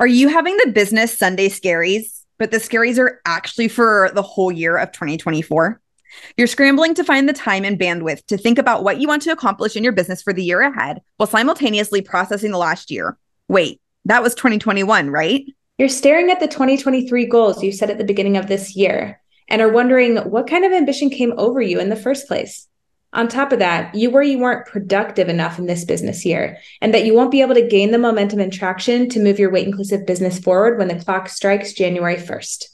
Are you having the business Sunday scaries, but the scaries are actually for the whole year of 2024? You're scrambling to find the time and bandwidth to think about what you want to accomplish in your business for the year ahead while simultaneously processing the last year. Wait, that was 2021, right? You're staring at the 2023 goals you set at the beginning of this year and are wondering what kind of ambition came over you in the first place. On top of that, you worry you weren't productive enough in this business year and that you won't be able to gain the momentum and traction to move your weight inclusive business forward when the clock strikes January 1st.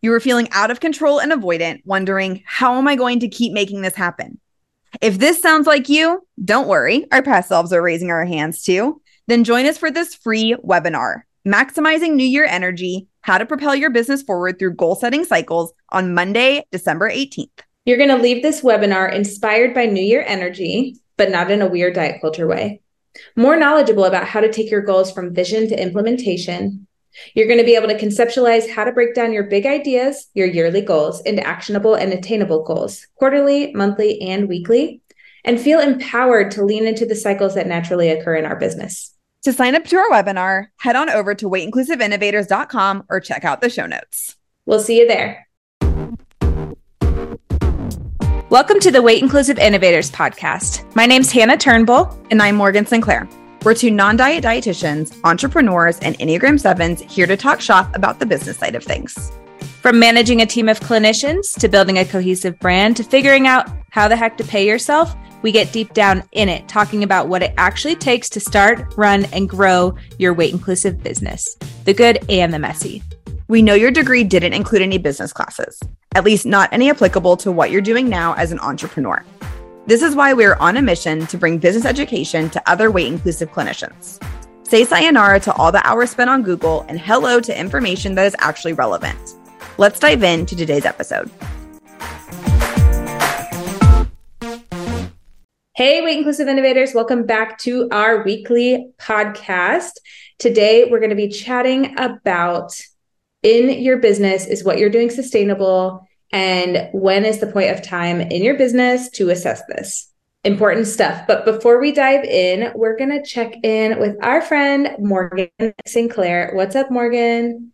You were feeling out of control and avoidant, wondering, how am I going to keep making this happen? If this sounds like you, don't worry, our past selves are raising our hands too. Then join us for this free webinar, Maximizing New Year Energy How to Propel Your Business Forward Through Goal Setting Cycles on Monday, December 18th. You're going to leave this webinar inspired by New Year energy, but not in a weird diet culture way. More knowledgeable about how to take your goals from vision to implementation. You're going to be able to conceptualize how to break down your big ideas, your yearly goals, into actionable and attainable goals, quarterly, monthly, and weekly, and feel empowered to lean into the cycles that naturally occur in our business. To sign up to our webinar, head on over to weightinclusiveinnovators.com or check out the show notes. We'll see you there. Welcome to the Weight Inclusive Innovators podcast. My name's Hannah Turnbull. And I'm Morgan Sinclair. We're two non diet dietitians, entrepreneurs, and Enneagram 7s here to talk shop about the business side of things. From managing a team of clinicians to building a cohesive brand to figuring out how the heck to pay yourself, we get deep down in it, talking about what it actually takes to start, run, and grow your weight inclusive business the good and the messy. We know your degree didn't include any business classes, at least not any applicable to what you're doing now as an entrepreneur. This is why we're on a mission to bring business education to other weight inclusive clinicians. Say sayonara to all the hours spent on Google and hello to information that is actually relevant. Let's dive into today's episode. Hey, Weight Inclusive Innovators, welcome back to our weekly podcast. Today, we're going to be chatting about in your business is what you're doing sustainable and when is the point of time in your business to assess this? Important stuff. But before we dive in, we're going to check in with our friend Morgan Sinclair. What's up, Morgan?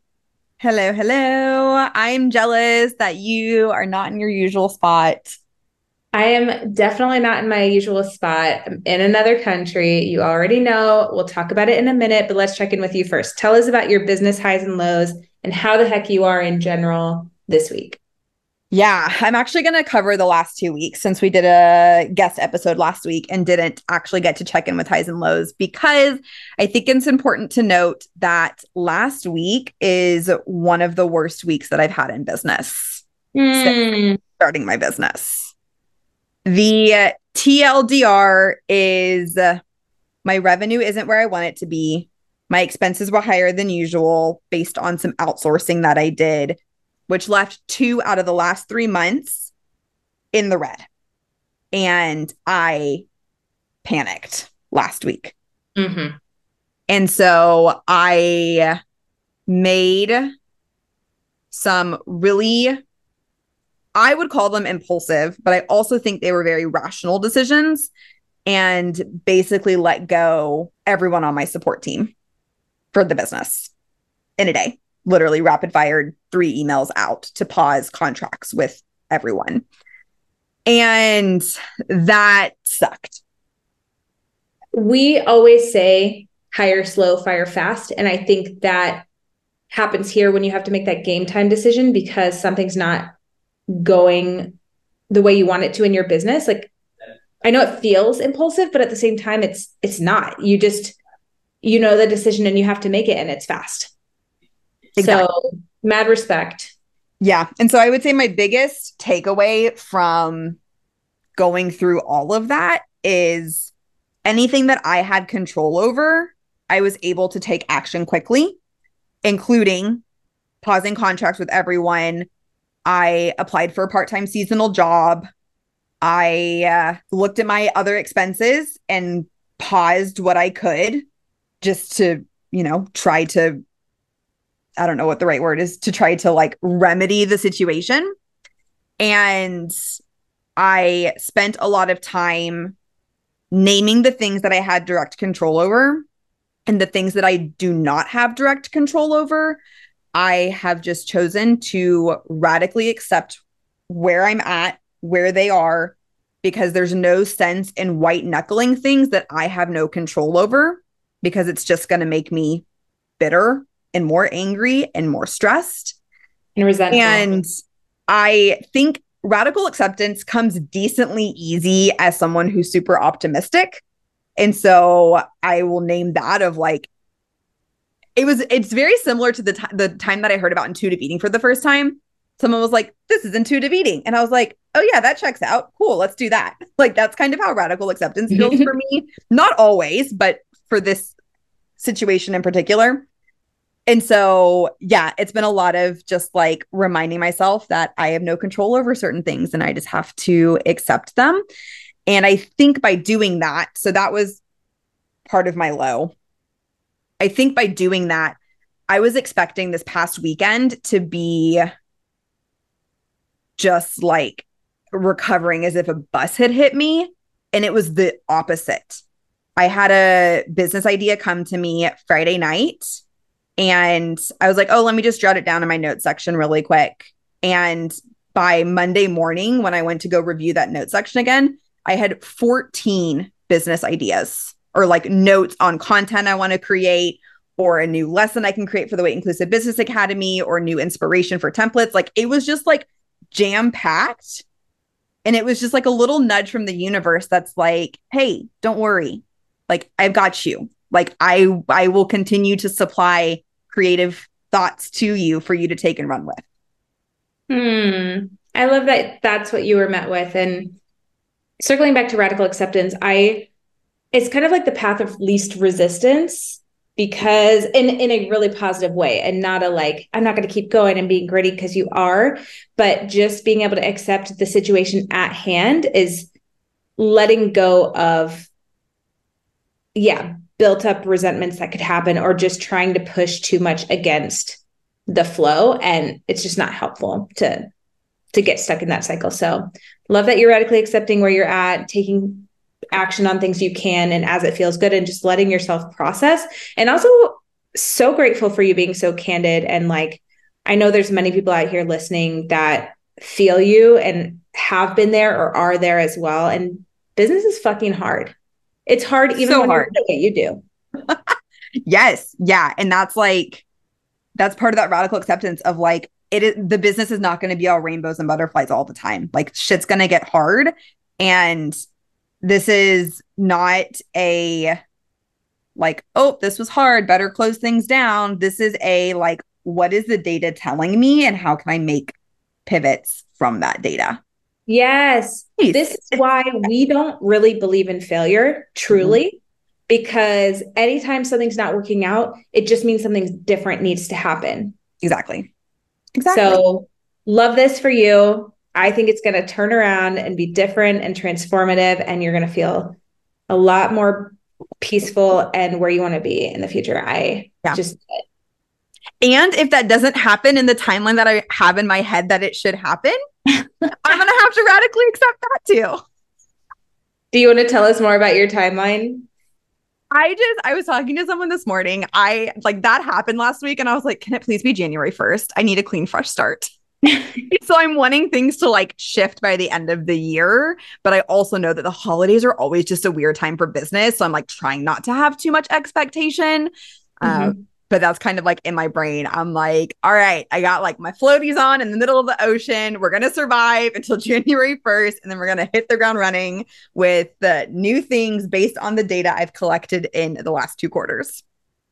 Hello, hello. I'm jealous that you are not in your usual spot. I am definitely not in my usual spot. I'm in another country. You already know. We'll talk about it in a minute, but let's check in with you first. Tell us about your business highs and lows and how the heck you are in general this week. Yeah, I'm actually going to cover the last two weeks since we did a guest episode last week and didn't actually get to check in with highs and lows because I think it's important to note that last week is one of the worst weeks that I've had in business mm. starting my business. The TLDR is uh, my revenue isn't where I want it to be. My expenses were higher than usual based on some outsourcing that I did, which left two out of the last three months in the red. And I panicked last week. Mm-hmm. And so I made some really I would call them impulsive, but I also think they were very rational decisions and basically let go everyone on my support team for the business in a day. Literally rapid fired three emails out to pause contracts with everyone. And that sucked. We always say hire slow, fire fast. And I think that happens here when you have to make that game time decision because something's not going the way you want it to in your business like i know it feels impulsive but at the same time it's it's not you just you know the decision and you have to make it and it's fast. Exactly. so mad respect. Yeah. And so i would say my biggest takeaway from going through all of that is anything that i had control over i was able to take action quickly including pausing contracts with everyone. I applied for a part time seasonal job. I uh, looked at my other expenses and paused what I could just to, you know, try to, I don't know what the right word is, to try to like remedy the situation. And I spent a lot of time naming the things that I had direct control over And the things that I do not have direct control over, I have just chosen to radically accept where I'm at, where they are, because there's no sense in white knuckling things that I have no control over, because it's just going to make me bitter and more angry and more stressed and resentful. And I think radical acceptance comes decently easy as someone who's super optimistic. And so I will name that of like it was it's very similar to the t- the time that I heard about intuitive eating for the first time. Someone was like, "This is intuitive eating," and I was like, "Oh yeah, that checks out. Cool, let's do that." Like that's kind of how radical acceptance feels for me. Not always, but for this situation in particular. And so, yeah, it's been a lot of just like reminding myself that I have no control over certain things and I just have to accept them. And I think by doing that, so that was part of my low. I think by doing that, I was expecting this past weekend to be just like recovering as if a bus had hit me. And it was the opposite. I had a business idea come to me Friday night. And I was like, oh, let me just jot it down in my notes section really quick. And by Monday morning, when I went to go review that note section again, I had 14 business ideas or like notes on content I want to create or a new lesson I can create for the Weight Inclusive Business Academy or new inspiration for templates. Like it was just like jam packed. And it was just like a little nudge from the universe that's like, hey, don't worry. Like I've got you. Like I I will continue to supply creative thoughts to you for you to take and run with. Hmm. I love that that's what you were met with. And circling back to radical acceptance, I it's kind of like the path of least resistance because in in a really positive way and not a like I'm not going to keep going and being gritty because you are, but just being able to accept the situation at hand is letting go of yeah, built up resentments that could happen or just trying to push too much against the flow and it's just not helpful to to get stuck in that cycle. So, love that you're radically accepting where you're at, taking action on things you can and as it feels good and just letting yourself process. And also so grateful for you being so candid and like I know there's many people out here listening that feel you and have been there or are there as well and business is fucking hard. It's hard even so when hard. you do. yes. Yeah. And that's like, that's part of that radical acceptance of like, it is the business is not going to be all rainbows and butterflies all the time. Like shit's going to get hard. And this is not a like, oh, this was hard, better close things down. This is a like, what is the data telling me and how can I make pivots from that data? Yes. This is why we don't really believe in failure, truly, mm-hmm. because anytime something's not working out, it just means something different needs to happen. Exactly. Exactly. So, love this for you. I think it's going to turn around and be different and transformative, and you're going to feel a lot more peaceful and where you want to be in the future. I yeah. just. And if that doesn't happen in the timeline that I have in my head that it should happen, I'm going to have to radically accept that too. Do you want to tell us more about your timeline? I just I was talking to someone this morning. I like that happened last week and I was like, can it please be January 1st? I need a clean fresh start. so I'm wanting things to like shift by the end of the year, but I also know that the holidays are always just a weird time for business, so I'm like trying not to have too much expectation. Mm-hmm. Um, but that's kind of like in my brain. I'm like, all right, I got like my floaties on in the middle of the ocean. We're going to survive until January 1st. And then we're going to hit the ground running with the new things based on the data I've collected in the last two quarters.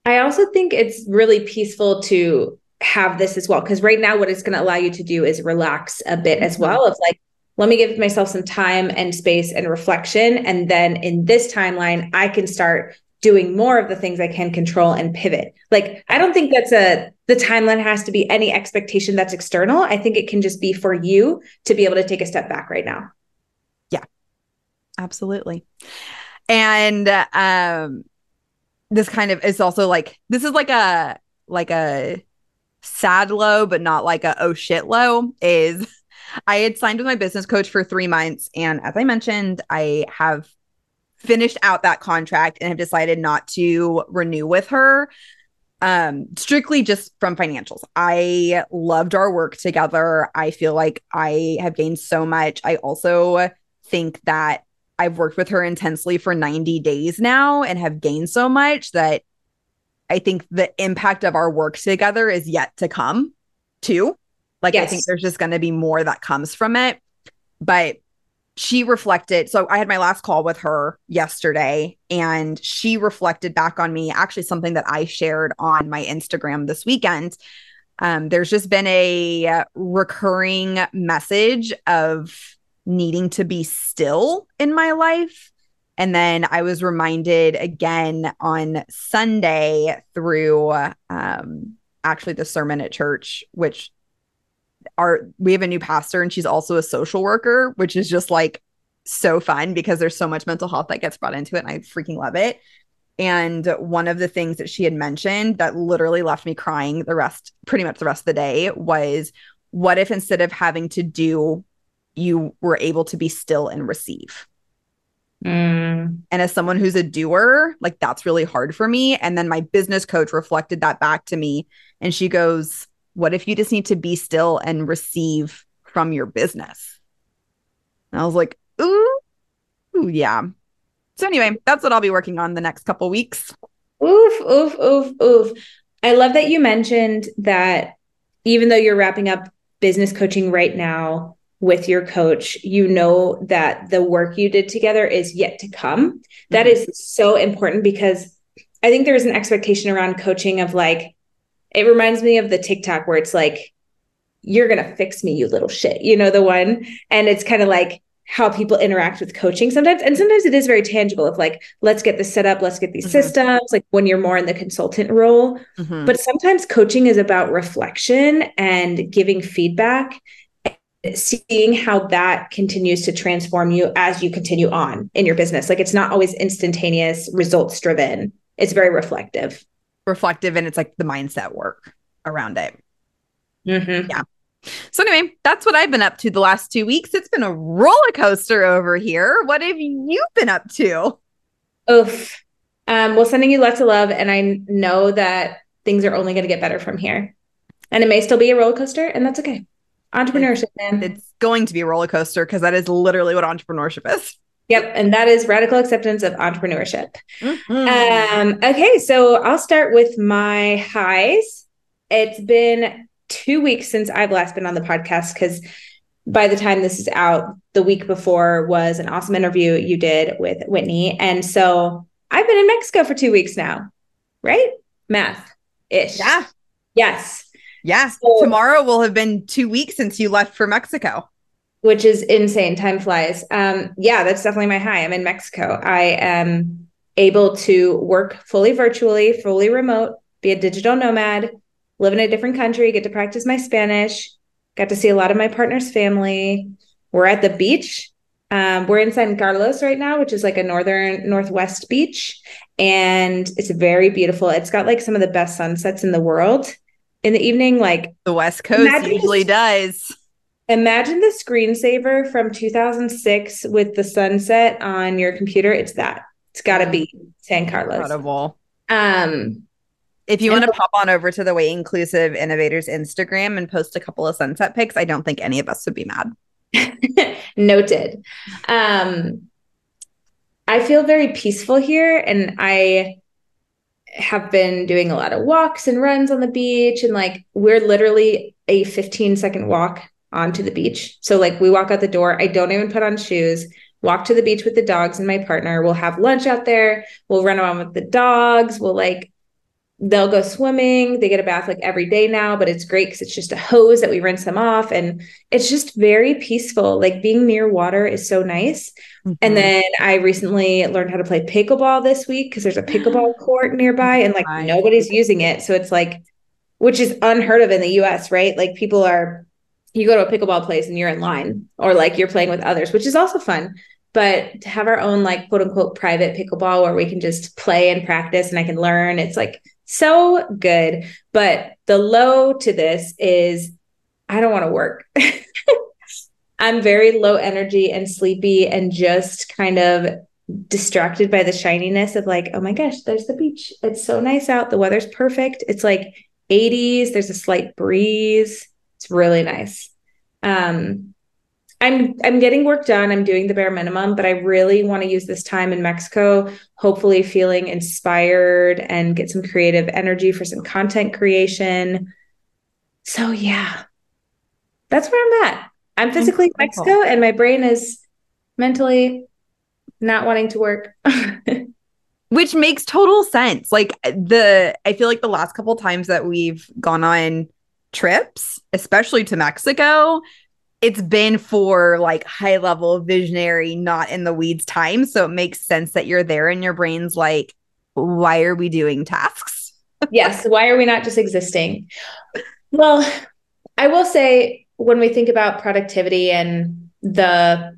I also think it's really peaceful to have this as well. Because right now, what it's going to allow you to do is relax a bit as mm-hmm. well of like, let me give myself some time and space and reflection. And then in this timeline, I can start doing more of the things I can control and pivot. Like, I don't think that's a, the timeline has to be any expectation that's external. I think it can just be for you to be able to take a step back right now. Yeah, absolutely. And, um, this kind of is also like, this is like a, like a sad low, but not like a, oh shit low is I had signed with my business coach for three months. And as I mentioned, I have finished out that contract and have decided not to renew with her um strictly just from financials. I loved our work together. I feel like i have gained so much. I also think that i've worked with her intensely for 90 days now and have gained so much that i think the impact of our work together is yet to come too. Like yes. i think there's just going to be more that comes from it. But she reflected so i had my last call with her yesterday and she reflected back on me actually something that i shared on my instagram this weekend. Um, there's just been a recurring message of needing to be still in my life. And then i was reminded again on sunday through um, actually the sermon at church which our we have a new pastor and she's also a social worker, which is just like so fun because there's so much mental health that gets brought into it and I freaking love it. And one of the things that she had mentioned that literally left me crying the rest pretty much the rest of the day was what if instead of having to do you were able to be still and receive? Mm. And as someone who's a doer, like that's really hard for me. And then my business coach reflected that back to me. And she goes, what if you just need to be still and receive from your business? And I was like, ooh, ooh, yeah. So anyway, that's what I'll be working on the next couple weeks. Oof, oof, oof, oof. I love that you mentioned that even though you're wrapping up business coaching right now with your coach, you know that the work you did together is yet to come. Mm-hmm. That is so important because I think there's an expectation around coaching of like, it reminds me of the TikTok where it's like, you're going to fix me, you little shit. You know, the one. And it's kind of like how people interact with coaching sometimes. And sometimes it is very tangible of like, let's get this set up, let's get these mm-hmm. systems, like when you're more in the consultant role. Mm-hmm. But sometimes coaching is about reflection and giving feedback seeing how that continues to transform you as you continue on in your business. Like it's not always instantaneous, results driven. It's very reflective reflective and it's like the mindset work around it. Mm-hmm. Yeah. So anyway, that's what I've been up to the last two weeks. It's been a roller coaster over here. What have you been up to? Oof. Um, well, sending you lots of love, and I know that things are only going to get better from here. And it may still be a roller coaster, and that's okay. Entrepreneurship, man. It's going to be a roller coaster because that is literally what entrepreneurship is. Yep. And that is radical acceptance of entrepreneurship. Mm-hmm. Um, okay. So I'll start with my highs. It's been two weeks since I've last been on the podcast because by the time this is out, the week before was an awesome interview you did with Whitney. And so I've been in Mexico for two weeks now, right? Math ish. Yeah. Yes. Yeah. So, Tomorrow will have been two weeks since you left for Mexico which is insane. Time flies. Um, yeah, that's definitely my high. I'm in Mexico. I am able to work fully virtually, fully remote, be a digital nomad, live in a different country, get to practice my Spanish, got to see a lot of my partner's family. We're at the beach. Um, we're in San Carlos right now, which is like a northern northwest beach, and it's very beautiful. It's got like some of the best sunsets in the world in the evening. Like the West Coast usually does Imagine the screensaver from 2006 with the sunset on your computer. It's that. It's got to be San Carlos. Incredible. Um, if you want to pop on over to the Weight Inclusive Innovators Instagram and post a couple of sunset pics, I don't think any of us would be mad. Noted. Um, I feel very peaceful here, and I have been doing a lot of walks and runs on the beach, and like we're literally a 15 second walk onto the beach. So like we walk out the door, I don't even put on shoes, walk to the beach with the dogs and my partner. We'll have lunch out there. We'll run around with the dogs. We'll like they'll go swimming. They get a bath like every day now, but it's great because it's just a hose that we rinse them off. And it's just very peaceful. Like being near water is so nice. Mm-hmm. And then I recently learned how to play pickleball this week because there's a pickleball court nearby and like nobody's using it. So it's like, which is unheard of in the US, right? Like people are you go to a pickleball place and you're in line or like you're playing with others, which is also fun. But to have our own like quote unquote private pickleball where we can just play and practice and I can learn, it's like so good. But the low to this is I don't want to work. I'm very low energy and sleepy and just kind of distracted by the shininess of like, oh my gosh, there's the beach. It's so nice out. The weather's perfect. It's like 80s. There's a slight breeze. It's really nice. Um, I'm I'm getting work done. I'm doing the bare minimum, but I really want to use this time in Mexico, hopefully feeling inspired and get some creative energy for some content creation. So yeah. That's where I'm at. I'm physically in Mexico and my brain is mentally not wanting to work. Which makes total sense. Like the I feel like the last couple times that we've gone on trips, especially to Mexico, it's been for like high level visionary, not in the weeds time. So it makes sense that you're there and your brain's like, why are we doing tasks? yes. Why are we not just existing? Well, I will say when we think about productivity and the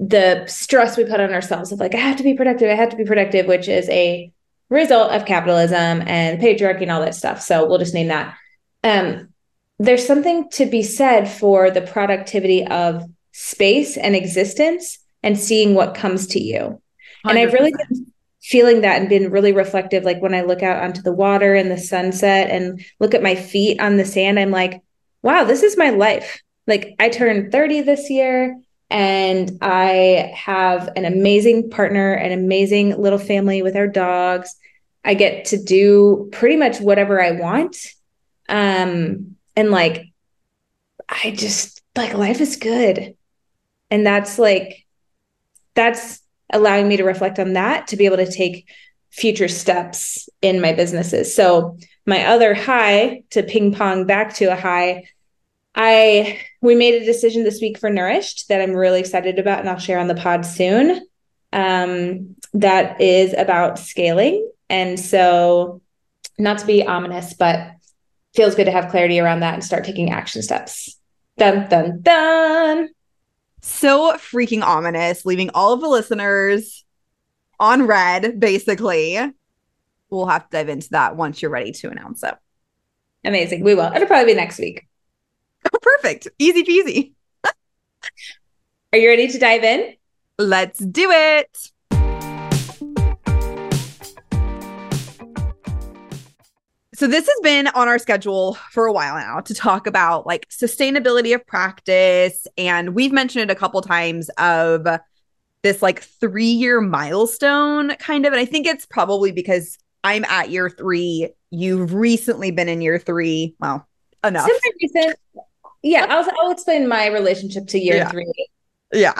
the stress we put on ourselves of like, I have to be productive, I have to be productive, which is a result of capitalism and patriarchy and all that stuff. So we'll just name that. Um, there's something to be said for the productivity of space and existence and seeing what comes to you. 100%. And I've really been feeling that and been really reflective. Like when I look out onto the water and the sunset and look at my feet on the sand, I'm like, wow, this is my life. Like I turned 30 this year and I have an amazing partner, an amazing little family with our dogs. I get to do pretty much whatever I want. Um, and like i just like life is good. And that's like that's allowing me to reflect on that to be able to take future steps in my businesses. So my other high to ping pong back to a high i we made a decision this week for NourishED that i'm really excited about and i'll share on the pod soon. Um, that is about scaling and so not to be ominous but feels good to have clarity around that and start taking action steps. Dun dun dun. So freaking ominous, leaving all of the listeners on read, basically. We'll have to dive into that once you're ready to announce it. Amazing. We will. It'll probably be next week. Oh, perfect. Easy peasy. Are you ready to dive in? Let's do it. So this has been on our schedule for a while now to talk about like sustainability of practice and we've mentioned it a couple times of this like 3-year milestone kind of and I think it's probably because I'm at year 3, you've recently been in year 3, well, enough. recent. Yeah, I'll I'll explain my relationship to year yeah. 3. Yeah.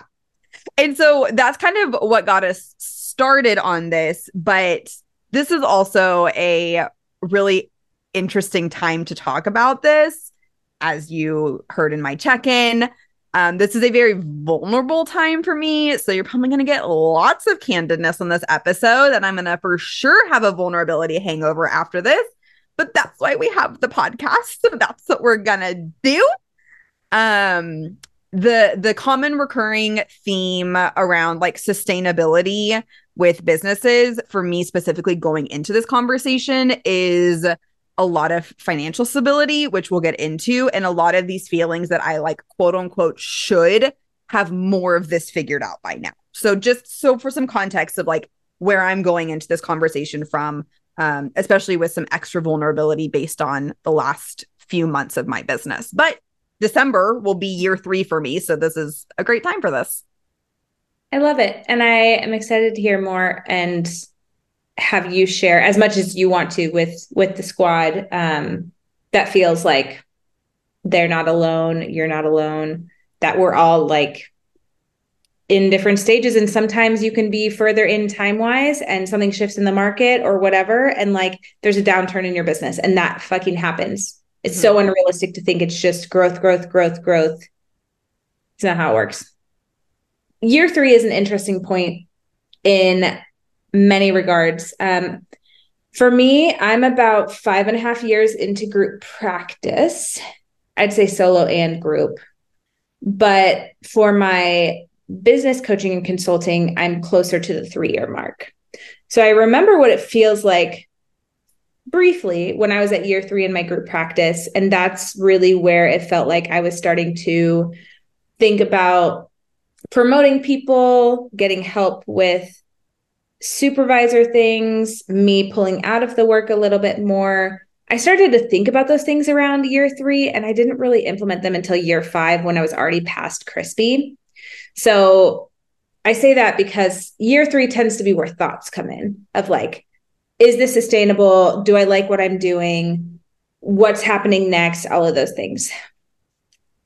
And so that's kind of what got us started on this, but this is also a really interesting time to talk about this. As you heard in my check in, um, this is a very vulnerable time for me. So you're probably going to get lots of candidness on this episode. And I'm going to for sure have a vulnerability hangover after this. But that's why we have the podcast. So that's what we're going to do. Um, the the common recurring theme around like sustainability with businesses for me specifically going into this conversation is a lot of financial stability, which we'll get into, and a lot of these feelings that I like, quote unquote, should have more of this figured out by now. So, just so for some context of like where I'm going into this conversation from, um, especially with some extra vulnerability based on the last few months of my business. But December will be year three for me. So, this is a great time for this. I love it. And I am excited to hear more. And have you share as much as you want to with with the squad um that feels like they're not alone you're not alone that we're all like in different stages and sometimes you can be further in time wise and something shifts in the market or whatever and like there's a downturn in your business and that fucking happens. It's mm-hmm. so unrealistic to think it's just growth growth growth growth. It's not how it works. Year 3 is an interesting point in many regards. Um, for me, I'm about five and a half years into group practice. I'd say solo and group. But for my business coaching and consulting, I'm closer to the three year mark. So I remember what it feels like briefly when I was at year three in my group practice. And that's really where it felt like I was starting to think about promoting people, getting help with supervisor things, me pulling out of the work a little bit more. I started to think about those things around year three, and I didn't really implement them until year five when I was already past crispy. So I say that because year three tends to be where thoughts come in of like, is this sustainable? Do I like what I'm doing? What's happening next? All of those things.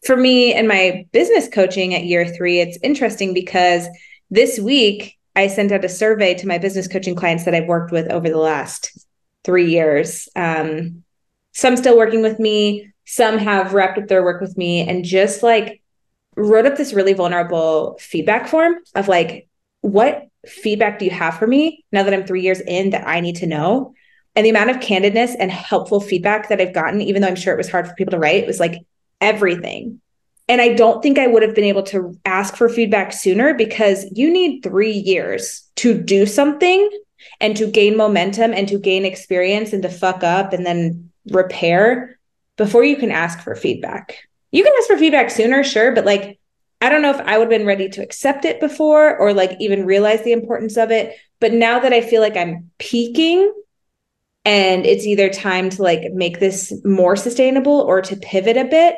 For me and my business coaching at year three, it's interesting because this week I sent out a survey to my business coaching clients that I've worked with over the last three years. Um, some still working with me, some have wrapped up their work with me, and just like wrote up this really vulnerable feedback form of like, what feedback do you have for me now that I'm three years in that I need to know? And the amount of candidness and helpful feedback that I've gotten, even though I'm sure it was hard for people to write, it was like everything. And I don't think I would have been able to ask for feedback sooner because you need three years to do something and to gain momentum and to gain experience and to fuck up and then repair before you can ask for feedback you can ask for feedback sooner, sure, but like I don't know if I would have been ready to accept it before or like even realize the importance of it. But now that I feel like I'm peaking and it's either time to like make this more sustainable or to pivot a bit,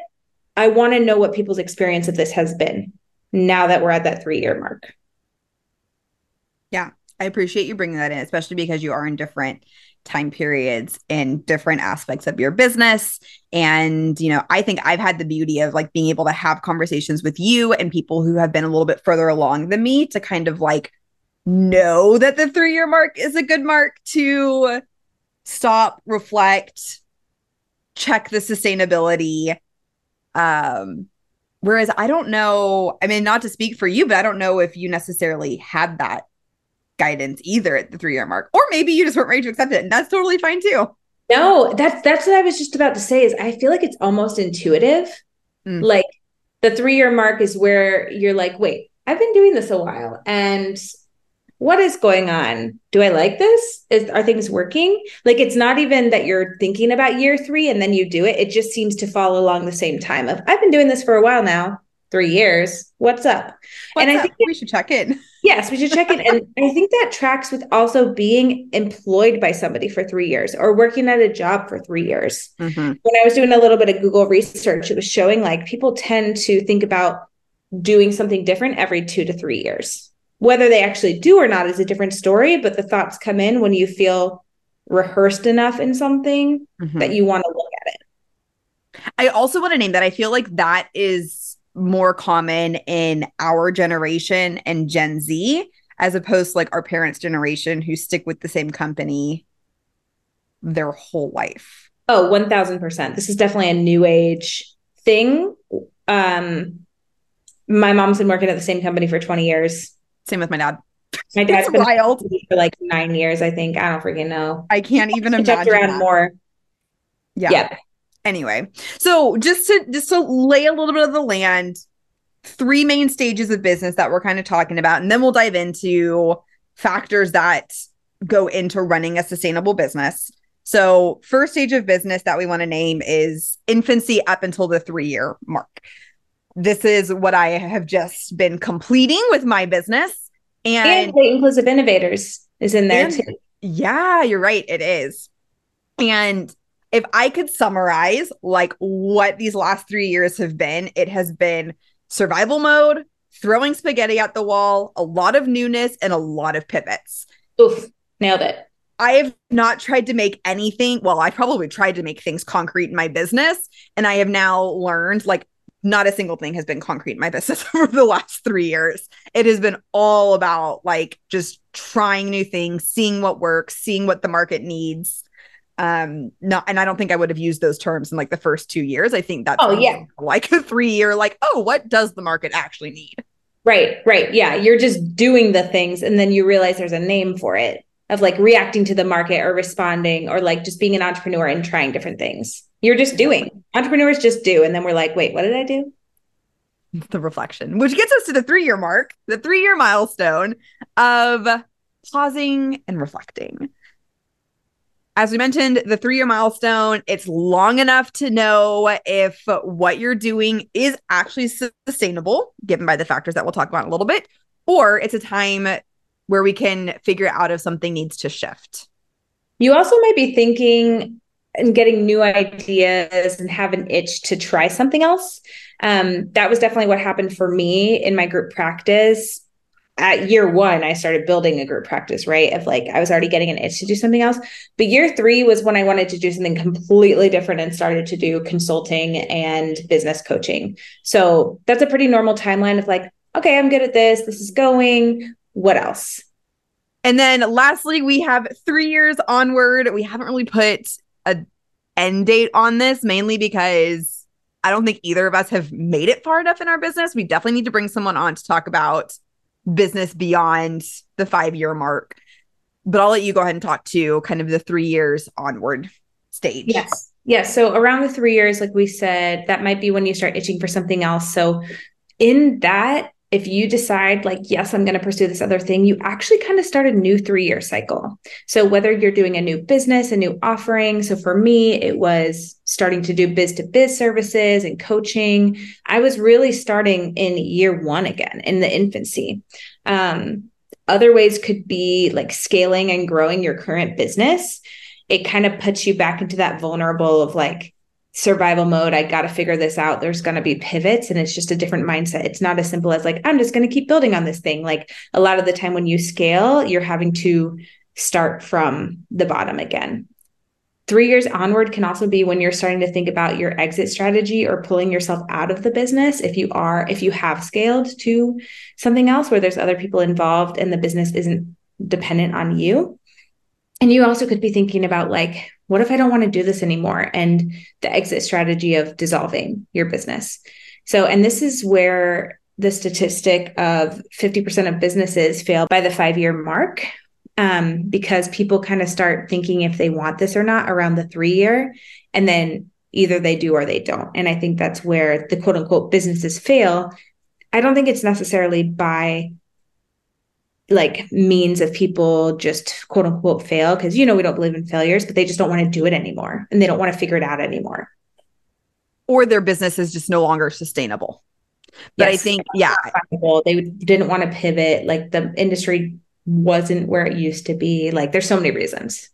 I want to know what people's experience of this has been now that we're at that three year mark. Yeah, I appreciate you bringing that in, especially because you are in different time periods in different aspects of your business. And, you know, I think I've had the beauty of like being able to have conversations with you and people who have been a little bit further along than me to kind of like know that the three year mark is a good mark to stop, reflect, check the sustainability. Um, whereas I don't know, I mean, not to speak for you, but I don't know if you necessarily had that guidance either at the three year mark, or maybe you just weren't ready to accept it, and that's totally fine too. No, that's that's what I was just about to say. Is I feel like it's almost intuitive. Mm. Like the three year mark is where you're like, wait, I've been doing this a while, and what is going on? Do I like this? Is are things working? Like it's not even that you're thinking about year three and then you do it. It just seems to follow along the same time of I've been doing this for a while now three years. What's up? What's and I up? think we should check in. Yes, we should check in. and I think that tracks with also being employed by somebody for three years or working at a job for three years. Mm-hmm. When I was doing a little bit of Google research, it was showing like people tend to think about doing something different every two to three years. Whether they actually do or not is a different story, but the thoughts come in when you feel rehearsed enough in something mm-hmm. that you want to look at it. I also want to name that I feel like that is more common in our generation and Gen Z as opposed to like our parents' generation who stick with the same company their whole life. Oh, 1000%. This is definitely a new age thing. Um my mom's been working at the same company for 20 years. Same with my dad. My dad's been wild for like nine years, I think. I don't freaking know. I can't even imagine. around that. more. Yeah. yeah anyway so just to just to lay a little bit of the land three main stages of business that we're kind of talking about and then we'll dive into factors that go into running a sustainable business so first stage of business that we want to name is infancy up until the three year mark this is what i have just been completing with my business and, and the inclusive innovators is in there too yeah you're right it is and if I could summarize like what these last three years have been, it has been survival mode, throwing spaghetti at the wall, a lot of newness, and a lot of pivots. Oof, nailed it. I have not tried to make anything. Well, I probably tried to make things concrete in my business. And I have now learned like not a single thing has been concrete in my business over the last three years. It has been all about like just trying new things, seeing what works, seeing what the market needs. Um not and i don't think i would have used those terms in like the first two years. I think that's oh yeah. like a three year like oh what does the market actually need? Right right. Yeah you're just doing the things and then you realize there's a name for it of like reacting to the market or responding or like just being an entrepreneur and trying different things you're just doing. Entrepreneurs just do. And then we're like wait what did i do? The reflection which gets us to the three year mark the three year milestone of pausing and reflecting. As we mentioned, the three year milestone, it's long enough to know if what you're doing is actually sustainable, given by the factors that we'll talk about in a little bit, or it's a time where we can figure out if something needs to shift. You also might be thinking and getting new ideas and have an itch to try something else. Um, that was definitely what happened for me in my group practice at year one, I started building a group practice, right? Of like, I was already getting an itch to do something else. But year three was when I wanted to do something completely different and started to do consulting and business coaching. So that's a pretty normal timeline of like, okay, I'm good at this. This is going. What else? And then lastly, we have three years onward. We haven't really put a end date on this, mainly because I don't think either of us have made it far enough in our business. We definitely need to bring someone on to talk about business beyond the five year mark. But I'll let you go ahead and talk to kind of the three years onward stage. Yes. Yes. So around the three years, like we said, that might be when you start itching for something else. So in that, if you decide like yes i'm going to pursue this other thing you actually kind of start a new three year cycle. So whether you're doing a new business a new offering so for me it was starting to do biz to biz services and coaching. I was really starting in year one again in the infancy. Um, other ways could be like scaling and growing your current business. It kind of puts you back into that vulnerable of like survival mode. I got to figure this out. There's going to be pivots and it's just a different mindset. It's not as simple as like, I'm just going to keep building on this thing. Like a lot of the time when you scale, you're having to start from the bottom again. Three years onward can also be when you're starting to think about your exit strategy or pulling yourself out of the business. If you are, if you have scaled to something else where there's other people involved and the business isn't dependent on you. And you also could be thinking about like, what if I don't want to do this anymore? And the exit strategy of dissolving your business. So, and this is where the statistic of 50% of businesses fail by the five year mark um, because people kind of start thinking if they want this or not around the three year. And then either they do or they don't. And I think that's where the quote unquote businesses fail. I don't think it's necessarily by like means of people just quote unquote fail because you know we don't believe in failures but they just don't want to do it anymore and they don't want to figure it out anymore. Or their business is just no longer sustainable. But yes, i think yeah. They didn't want to pivot. Like the industry wasn't where it used to be. Like there's so many reasons.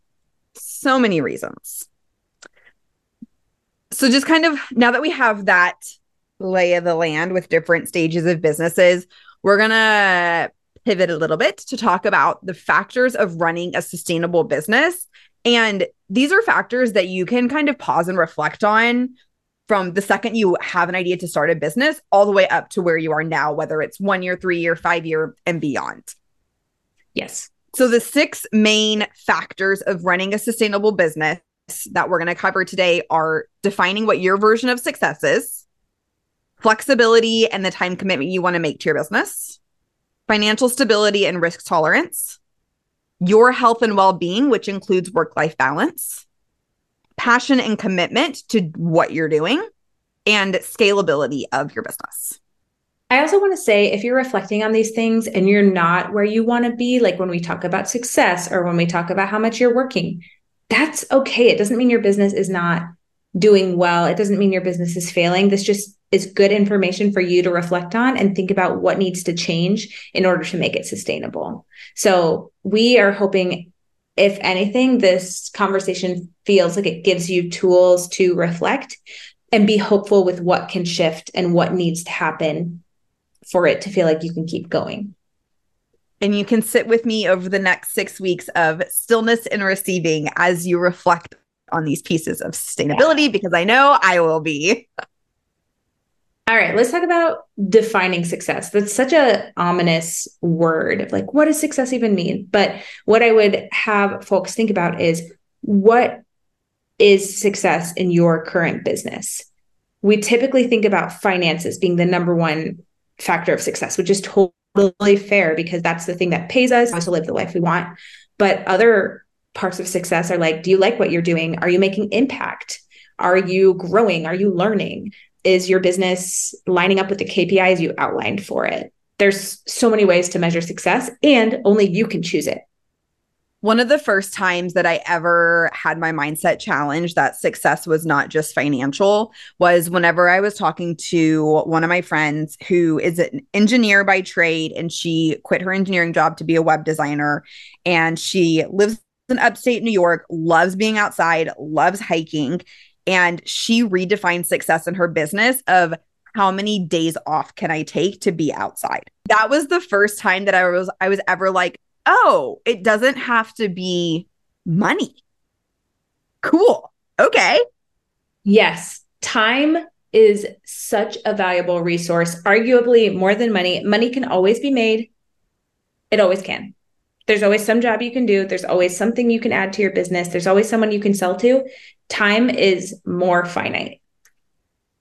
So many reasons. So just kind of now that we have that lay of the land with different stages of businesses we're gonna pivot a little bit to talk about the factors of running a sustainable business. And these are factors that you can kind of pause and reflect on from the second you have an idea to start a business all the way up to where you are now, whether it's one year, three year, five year, and beyond. Yes. So, the six main factors of running a sustainable business that we're going to cover today are defining what your version of success is, flexibility and the time commitment you want to make to your business, financial stability and risk tolerance, your health and well being, which includes work life balance, passion and commitment to what you're doing, and scalability of your business. I also want to say if you're reflecting on these things and you're not where you want to be, like when we talk about success or when we talk about how much you're working, that's okay. It doesn't mean your business is not doing well. It doesn't mean your business is failing. This just is good information for you to reflect on and think about what needs to change in order to make it sustainable. So we are hoping if anything, this conversation feels like it gives you tools to reflect and be hopeful with what can shift and what needs to happen for it to feel like you can keep going. And you can sit with me over the next six weeks of stillness and receiving as you reflect on these pieces of sustainability, because I know I will be. All right, let's talk about defining success. That's such a ominous word like what does success even mean? But what I would have folks think about is what is success in your current business? We typically think about finances being the number one factor of success, which is totally fair because that's the thing that pays us to live the life we want. But other parts of success are like, do you like what you're doing? Are you making impact? Are you growing? Are you learning? Is your business lining up with the KPIs you outlined for it? There's so many ways to measure success, and only you can choose it. One of the first times that I ever had my mindset challenged that success was not just financial was whenever I was talking to one of my friends who is an engineer by trade and she quit her engineering job to be a web designer and she lives in upstate New York, loves being outside, loves hiking, and she redefined success in her business of how many days off can I take to be outside. That was the first time that I was I was ever like, "Oh, it doesn't have to be money." Cool. Okay. Yes, time is such a valuable resource, arguably more than money. Money can always be made. It always can. There's always some job you can do. There's always something you can add to your business. There's always someone you can sell to. Time is more finite.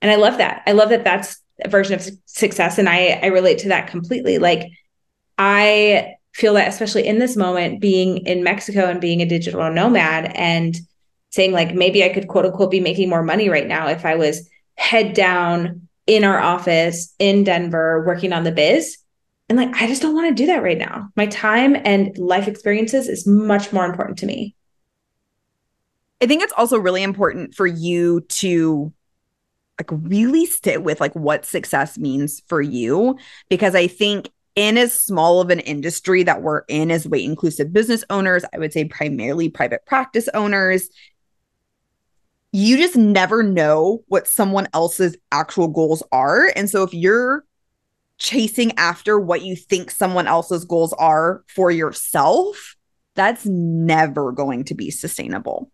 And I love that. I love that that's a version of success. And I, I relate to that completely. Like, I feel that, especially in this moment, being in Mexico and being a digital nomad and saying, like, maybe I could quote unquote be making more money right now if I was head down in our office in Denver working on the biz and like, I just don't want to do that right now. My time and life experiences is much more important to me. I think it's also really important for you to like really sit with like what success means for you because I think in as small of an industry that we're in as weight inclusive business owners, I would say primarily private practice owners, you just never know what someone else's actual goals are. And so if you're chasing after what you think someone else's goals are for yourself, that's never going to be sustainable.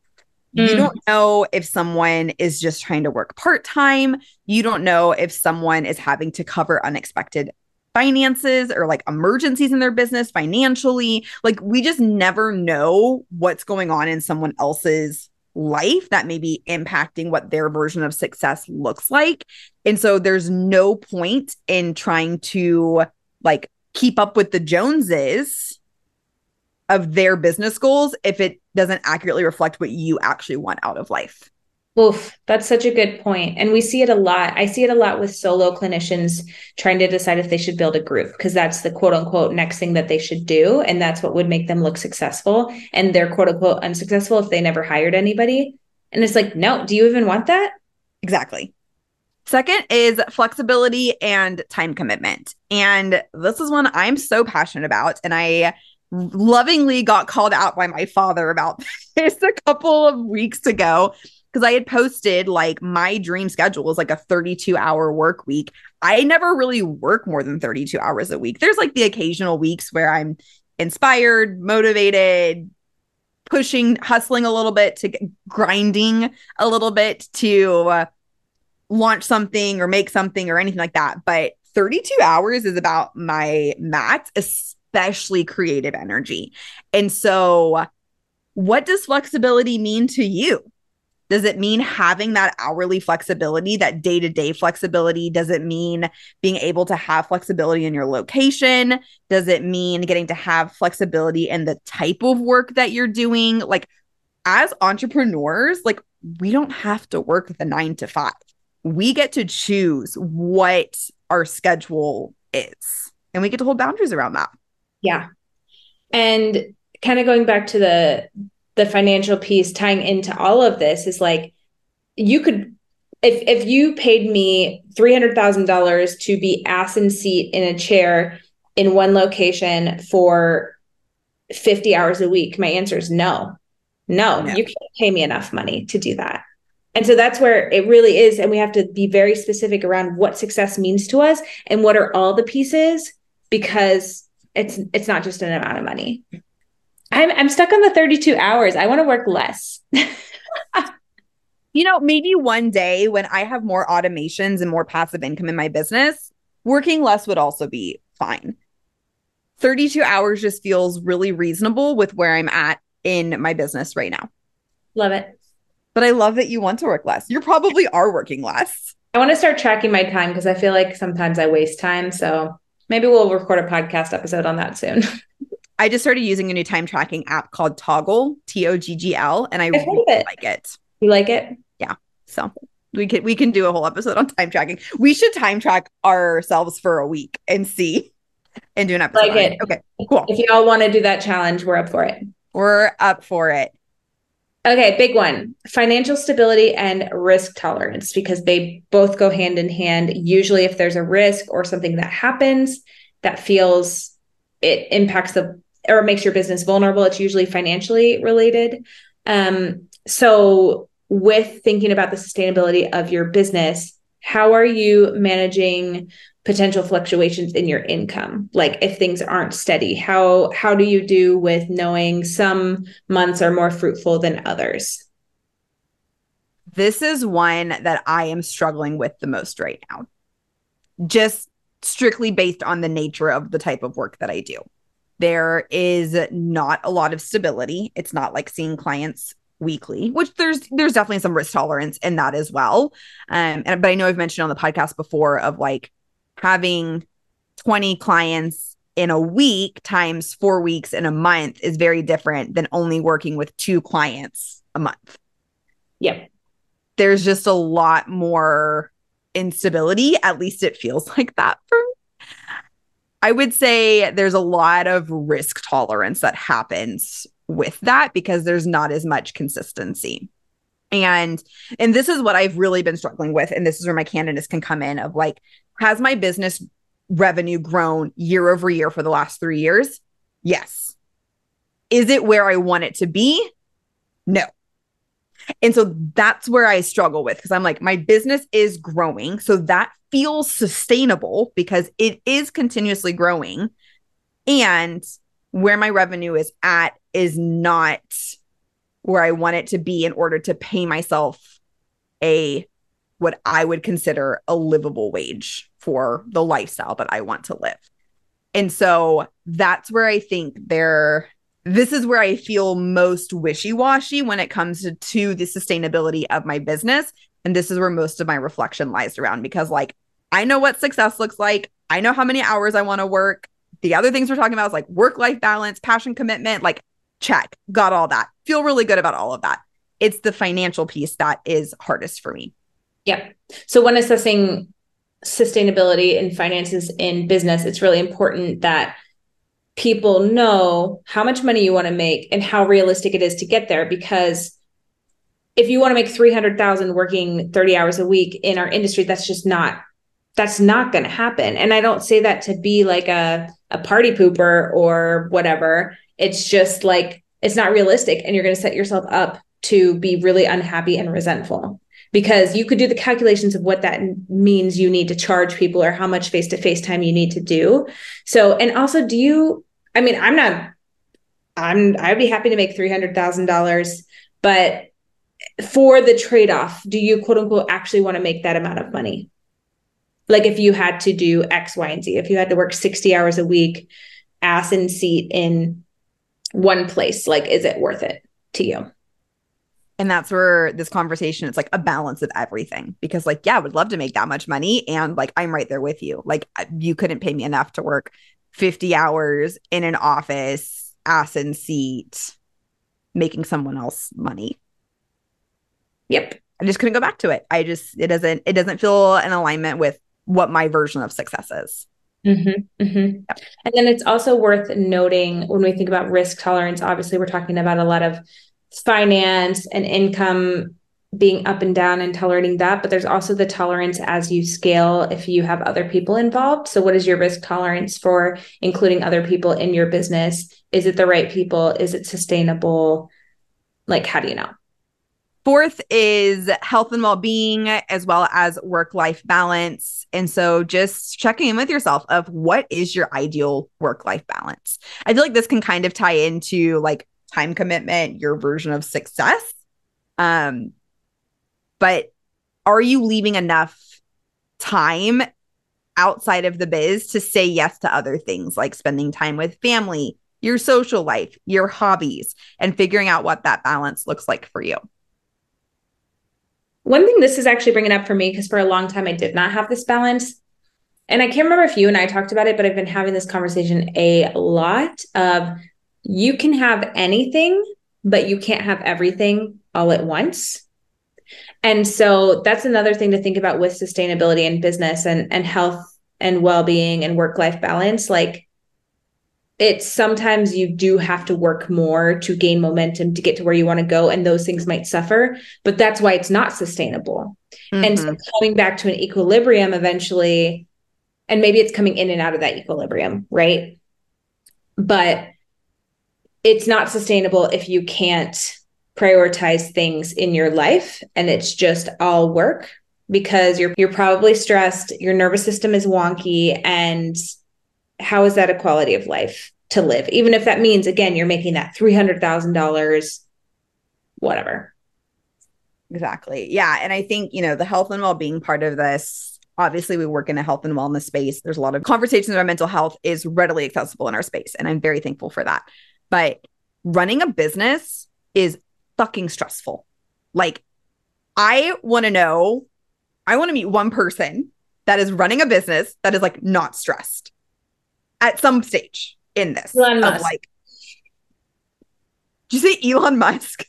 Mm. You don't know if someone is just trying to work part time. You don't know if someone is having to cover unexpected finances or like emergencies in their business financially. Like, we just never know what's going on in someone else's life that may be impacting what their version of success looks like. And so there's no point in trying to like keep up with the Joneses of their business goals if it doesn't accurately reflect what you actually want out of life. Oof, that's such a good point. And we see it a lot. I see it a lot with solo clinicians trying to decide if they should build a group because that's the quote unquote next thing that they should do. And that's what would make them look successful. And they're quote unquote unsuccessful if they never hired anybody. And it's like, no, do you even want that? Exactly. Second is flexibility and time commitment. And this is one I'm so passionate about. And I lovingly got called out by my father about this a couple of weeks ago because I had posted like my dream schedule is like a 32 hour work week. I never really work more than 32 hours a week. There's like the occasional weeks where I'm inspired, motivated, pushing, hustling a little bit to grinding a little bit to uh, launch something or make something or anything like that. But 32 hours is about my max, especially creative energy. And so, what does flexibility mean to you? Does it mean having that hourly flexibility, that day to day flexibility? Does it mean being able to have flexibility in your location? Does it mean getting to have flexibility in the type of work that you're doing? Like, as entrepreneurs, like, we don't have to work the nine to five. We get to choose what our schedule is, and we get to hold boundaries around that. Yeah. And kind of going back to the the financial piece tying into all of this is like you could if if you paid me $300,000 to be ass in seat in a chair in one location for 50 hours a week my answer is no. No, no. you can't pay me enough money to do that. And so that's where it really is and we have to be very specific around what success means to us and what are all the pieces because it's it's not just an amount of money. I'm I'm stuck on the 32 hours. I want to work less. you know, maybe one day when I have more automations and more passive income in my business, working less would also be fine. 32 hours just feels really reasonable with where I'm at in my business right now. Love it. But I love that you want to work less. You probably are working less. I want to start tracking my time because I feel like sometimes I waste time. So maybe we'll record a podcast episode on that soon. I just started using a new time tracking app called Toggl, T O G G L, and I really it. like it. You like it? Yeah. So we can we can do a whole episode on time tracking. We should time track ourselves for a week and see and do an episode. Like it. Okay. Cool. If y'all want to do that challenge, we're up for it. We're up for it. Okay, big one financial stability and risk tolerance, because they both go hand in hand. Usually, if there's a risk or something that happens that feels it impacts the or makes your business vulnerable, it's usually financially related. Um, so, with thinking about the sustainability of your business, how are you managing potential fluctuations in your income? Like if things aren't steady how how do you do with knowing some months are more fruitful than others? This is one that i am struggling with the most right now. Just strictly based on the nature of the type of work that i do there is not a lot of stability it's not like seeing clients weekly which there's there's definitely some risk tolerance in that as well um and but i know i've mentioned on the podcast before of like having 20 clients in a week times four weeks in a month is very different than only working with two clients a month. Yep. There's just a lot more instability. At least it feels like that for me. I would say there's a lot of risk tolerance that happens with that because there's not as much consistency. And and this is what I've really been struggling with and this is where my candidness can come in of like has my business revenue grown year over year for the last three years? Yes. Is it where I want it to be? No. And so that's where I struggle with because I'm like, my business is growing. So that feels sustainable because it is continuously growing. And where my revenue is at is not where I want it to be in order to pay myself a what I would consider a livable wage for the lifestyle that I want to live. And so that's where I think there this is where I feel most wishy-washy when it comes to, to the sustainability of my business and this is where most of my reflection lies around because like I know what success looks like. I know how many hours I want to work. The other things we're talking about is like work-life balance, passion commitment, like check, got all that. Feel really good about all of that. It's the financial piece that is hardest for me. Yeah. So when assessing sustainability and finances in business, it's really important that people know how much money you want to make and how realistic it is to get there because if you want to make 300,000 working 30 hours a week in our industry that's just not that's not going to happen and i don't say that to be like a a party pooper or whatever it's just like it's not realistic and you're going to set yourself up to be really unhappy and resentful because you could do the calculations of what that means you need to charge people or how much face to face time you need to do. So, and also, do you, I mean, I'm not, I'm, I'd be happy to make $300,000, but for the trade off, do you quote unquote actually want to make that amount of money? Like if you had to do X, Y, and Z, if you had to work 60 hours a week, ass in seat in one place, like, is it worth it to you? And that's where this conversation, it's like a balance of everything because, like, yeah, I would love to make that much money. And like, I'm right there with you. Like, you couldn't pay me enough to work 50 hours in an office, ass in seat, making someone else money. Yep. I just couldn't go back to it. I just, it doesn't, it doesn't feel in alignment with what my version of success is. Mm-hmm, mm-hmm. Yep. And then it's also worth noting when we think about risk tolerance, obviously, we're talking about a lot of finance and income being up and down and tolerating that but there's also the tolerance as you scale if you have other people involved so what is your risk tolerance for including other people in your business is it the right people is it sustainable like how do you know Fourth is health and well being, as well as work life balance. And so just checking in with yourself of what is your ideal work life balance. I feel like this can kind of tie into like time commitment, your version of success. Um, but are you leaving enough time outside of the biz to say yes to other things like spending time with family, your social life, your hobbies, and figuring out what that balance looks like for you? One thing this is actually bringing up for me, because for a long time I did not have this balance. And I can't remember if you and I talked about it, but I've been having this conversation a lot of you can have anything, but you can't have everything all at once. And so that's another thing to think about with sustainability and business and, and health and well-being and work-life balance. Like it's sometimes you do have to work more to gain momentum to get to where you want to go and those things might suffer but that's why it's not sustainable mm-hmm. and so mm-hmm. coming back to an equilibrium eventually and maybe it's coming in and out of that equilibrium right but it's not sustainable if you can't prioritize things in your life and it's just all work because you're you're probably stressed your nervous system is wonky and how is that a quality of life to live? Even if that means, again, you're making that $300,000, whatever. Exactly. Yeah. And I think, you know, the health and well being part of this, obviously, we work in a health and wellness space. There's a lot of conversations about mental health is readily accessible in our space. And I'm very thankful for that. But running a business is fucking stressful. Like, I want to know, I want to meet one person that is running a business that is like not stressed at some stage in this. Elon Musk. Like, did you say Elon Musk?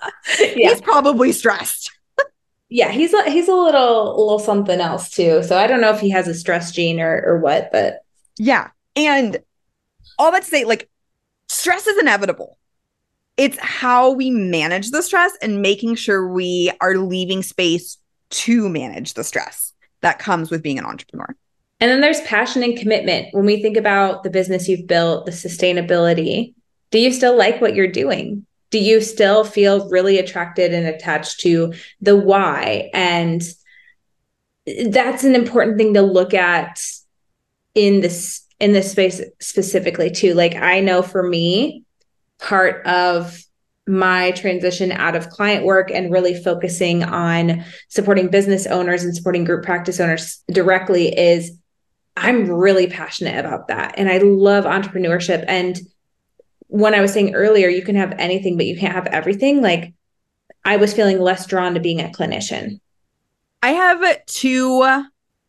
yeah. He's probably stressed. yeah, he's a, he's a little a little something else too. So I don't know if he has a stress gene or or what, but yeah. And all that to say, like, stress is inevitable. It's how we manage the stress and making sure we are leaving space to manage the stress that comes with being an entrepreneur. And then there's passion and commitment. When we think about the business you've built, the sustainability, do you still like what you're doing? Do you still feel really attracted and attached to the why? And that's an important thing to look at in this in this space specifically too. Like I know for me, part of my transition out of client work and really focusing on supporting business owners and supporting group practice owners directly is I'm really passionate about that. And I love entrepreneurship. And when I was saying earlier, you can have anything, but you can't have everything. Like I was feeling less drawn to being a clinician. I have two,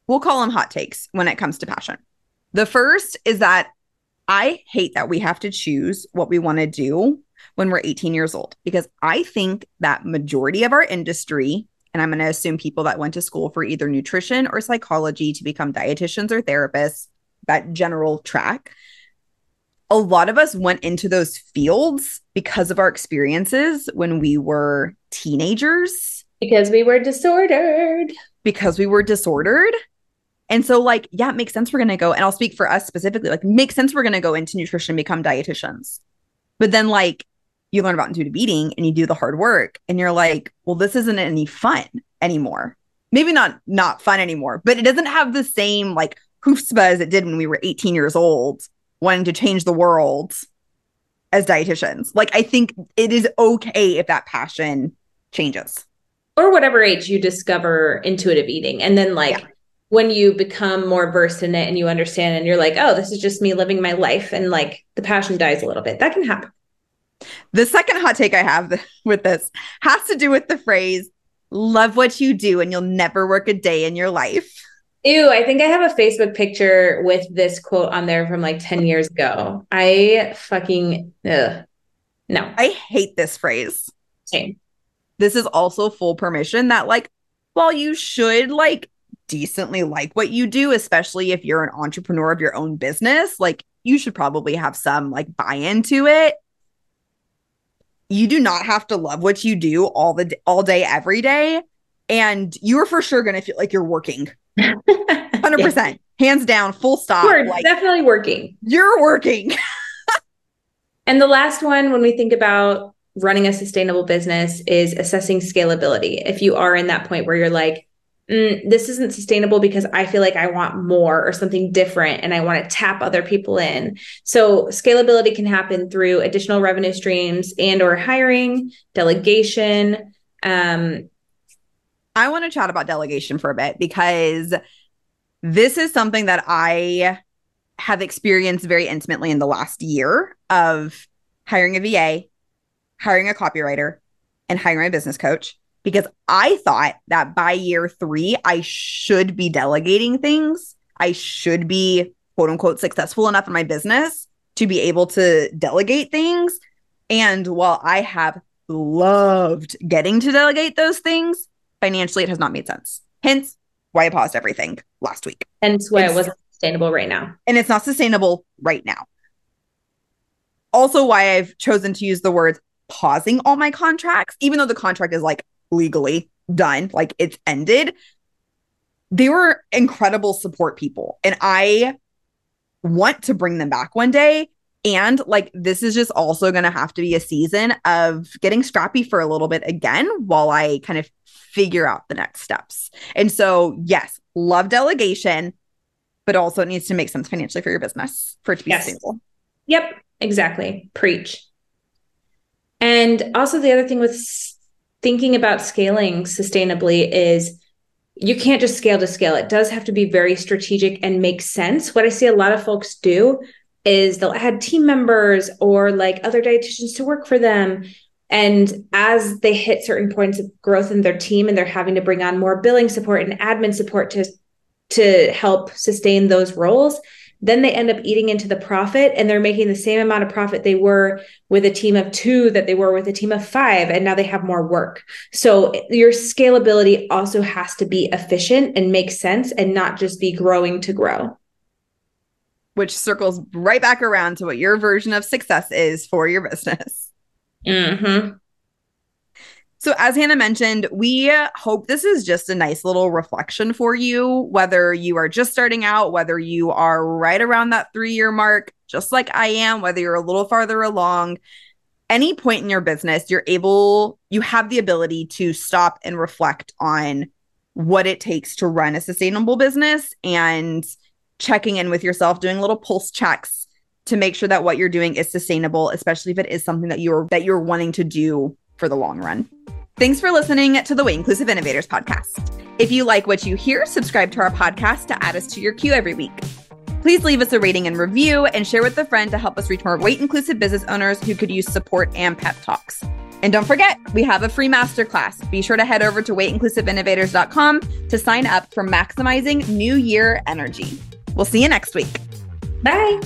we'll call them hot takes when it comes to passion. The first is that I hate that we have to choose what we want to do when we're 18 years old because I think that majority of our industry and I'm going to assume people that went to school for either nutrition or psychology to become dietitians or therapists, that general track. A lot of us went into those fields because of our experiences when we were teenagers. Because we were disordered. Because we were disordered. And so, like, yeah, it makes sense we're going to go. And I'll speak for us specifically, like, makes sense we're going to go into nutrition and become dietitians. But then, like, you learn about intuitive eating and you do the hard work and you're like, well, this isn't any fun anymore. Maybe not not fun anymore, but it doesn't have the same like hoofspa as it did when we were 18 years old, wanting to change the world as dietitians. Like I think it is okay if that passion changes. Or whatever age you discover intuitive eating. And then like yeah. When you become more versed in it and you understand and you're like, oh, this is just me living my life and like the passion dies a little bit. That can happen. The second hot take I have with this has to do with the phrase, love what you do and you'll never work a day in your life. Ew, I think I have a Facebook picture with this quote on there from like 10 years ago. I fucking, ugh. no. I hate this phrase. Same. This is also full permission that, like, while you should like decently like what you do, especially if you're an entrepreneur of your own business, like, you should probably have some like buy into it. You do not have to love what you do all the all day every day and you're for sure going to feel like you're working. 100% yeah. hands down full stop you're like, definitely working. You're working. And the last one when we think about running a sustainable business is assessing scalability. If you are in that point where you're like mm, this isn't sustainable because I feel like I want more or something different and I want to tap other people in. So scalability can happen through additional revenue streams and or hiring, delegation. Um, I want to chat about delegation for a bit because this is something that I have experienced very intimately in the last year of hiring a VA, hiring a copywriter, and hiring a business coach because I thought that by year three, I should be delegating things. I should be quote unquote successful enough in my business to be able to delegate things. And while I have loved getting to delegate those things, financially, it has not made sense. Hence why I paused everything last week. Hence why it's, it wasn't sustainable right now. And it's not sustainable right now. also why I've chosen to use the words pausing all my contracts, even though the contract is like legally done, like it's ended. They were incredible support people. And I want to bring them back one day. And like, this is just also going to have to be a season of getting scrappy for a little bit again while I kind of figure out the next steps. And so, yes, love delegation, but also it needs to make sense financially for your business for it to be yes. sustainable. Yep, exactly. Preach. And also, the other thing with thinking about scaling sustainably is you can't just scale to scale. It does have to be very strategic and make sense. What I see a lot of folks do is they'll add team members or like other dietitians to work for them. And as they hit certain points of growth in their team and they're having to bring on more billing support and admin support to to help sustain those roles, then they end up eating into the profit and they're making the same amount of profit they were with a team of two that they were with a team of five. And now they have more work. So your scalability also has to be efficient and make sense and not just be growing to grow. Which circles right back around to what your version of success is for your business. Mm-hmm. So, as Hannah mentioned, we hope this is just a nice little reflection for you, whether you are just starting out, whether you are right around that three year mark, just like I am, whether you're a little farther along. Any point in your business, you're able, you have the ability to stop and reflect on what it takes to run a sustainable business and checking in with yourself, doing little pulse checks to make sure that what you're doing is sustainable, especially if it is something that you're that you're wanting to do for the long run. Thanks for listening to the Weight Inclusive Innovators podcast. If you like what you hear, subscribe to our podcast to add us to your queue every week. Please leave us a rating and review and share with a friend to help us reach more weight inclusive business owners who could use support and pep talks. And don't forget, we have a free masterclass. Be sure to head over to weightinclusiveinnovators.com to sign up for maximizing new year energy. We'll see you next week. Bye.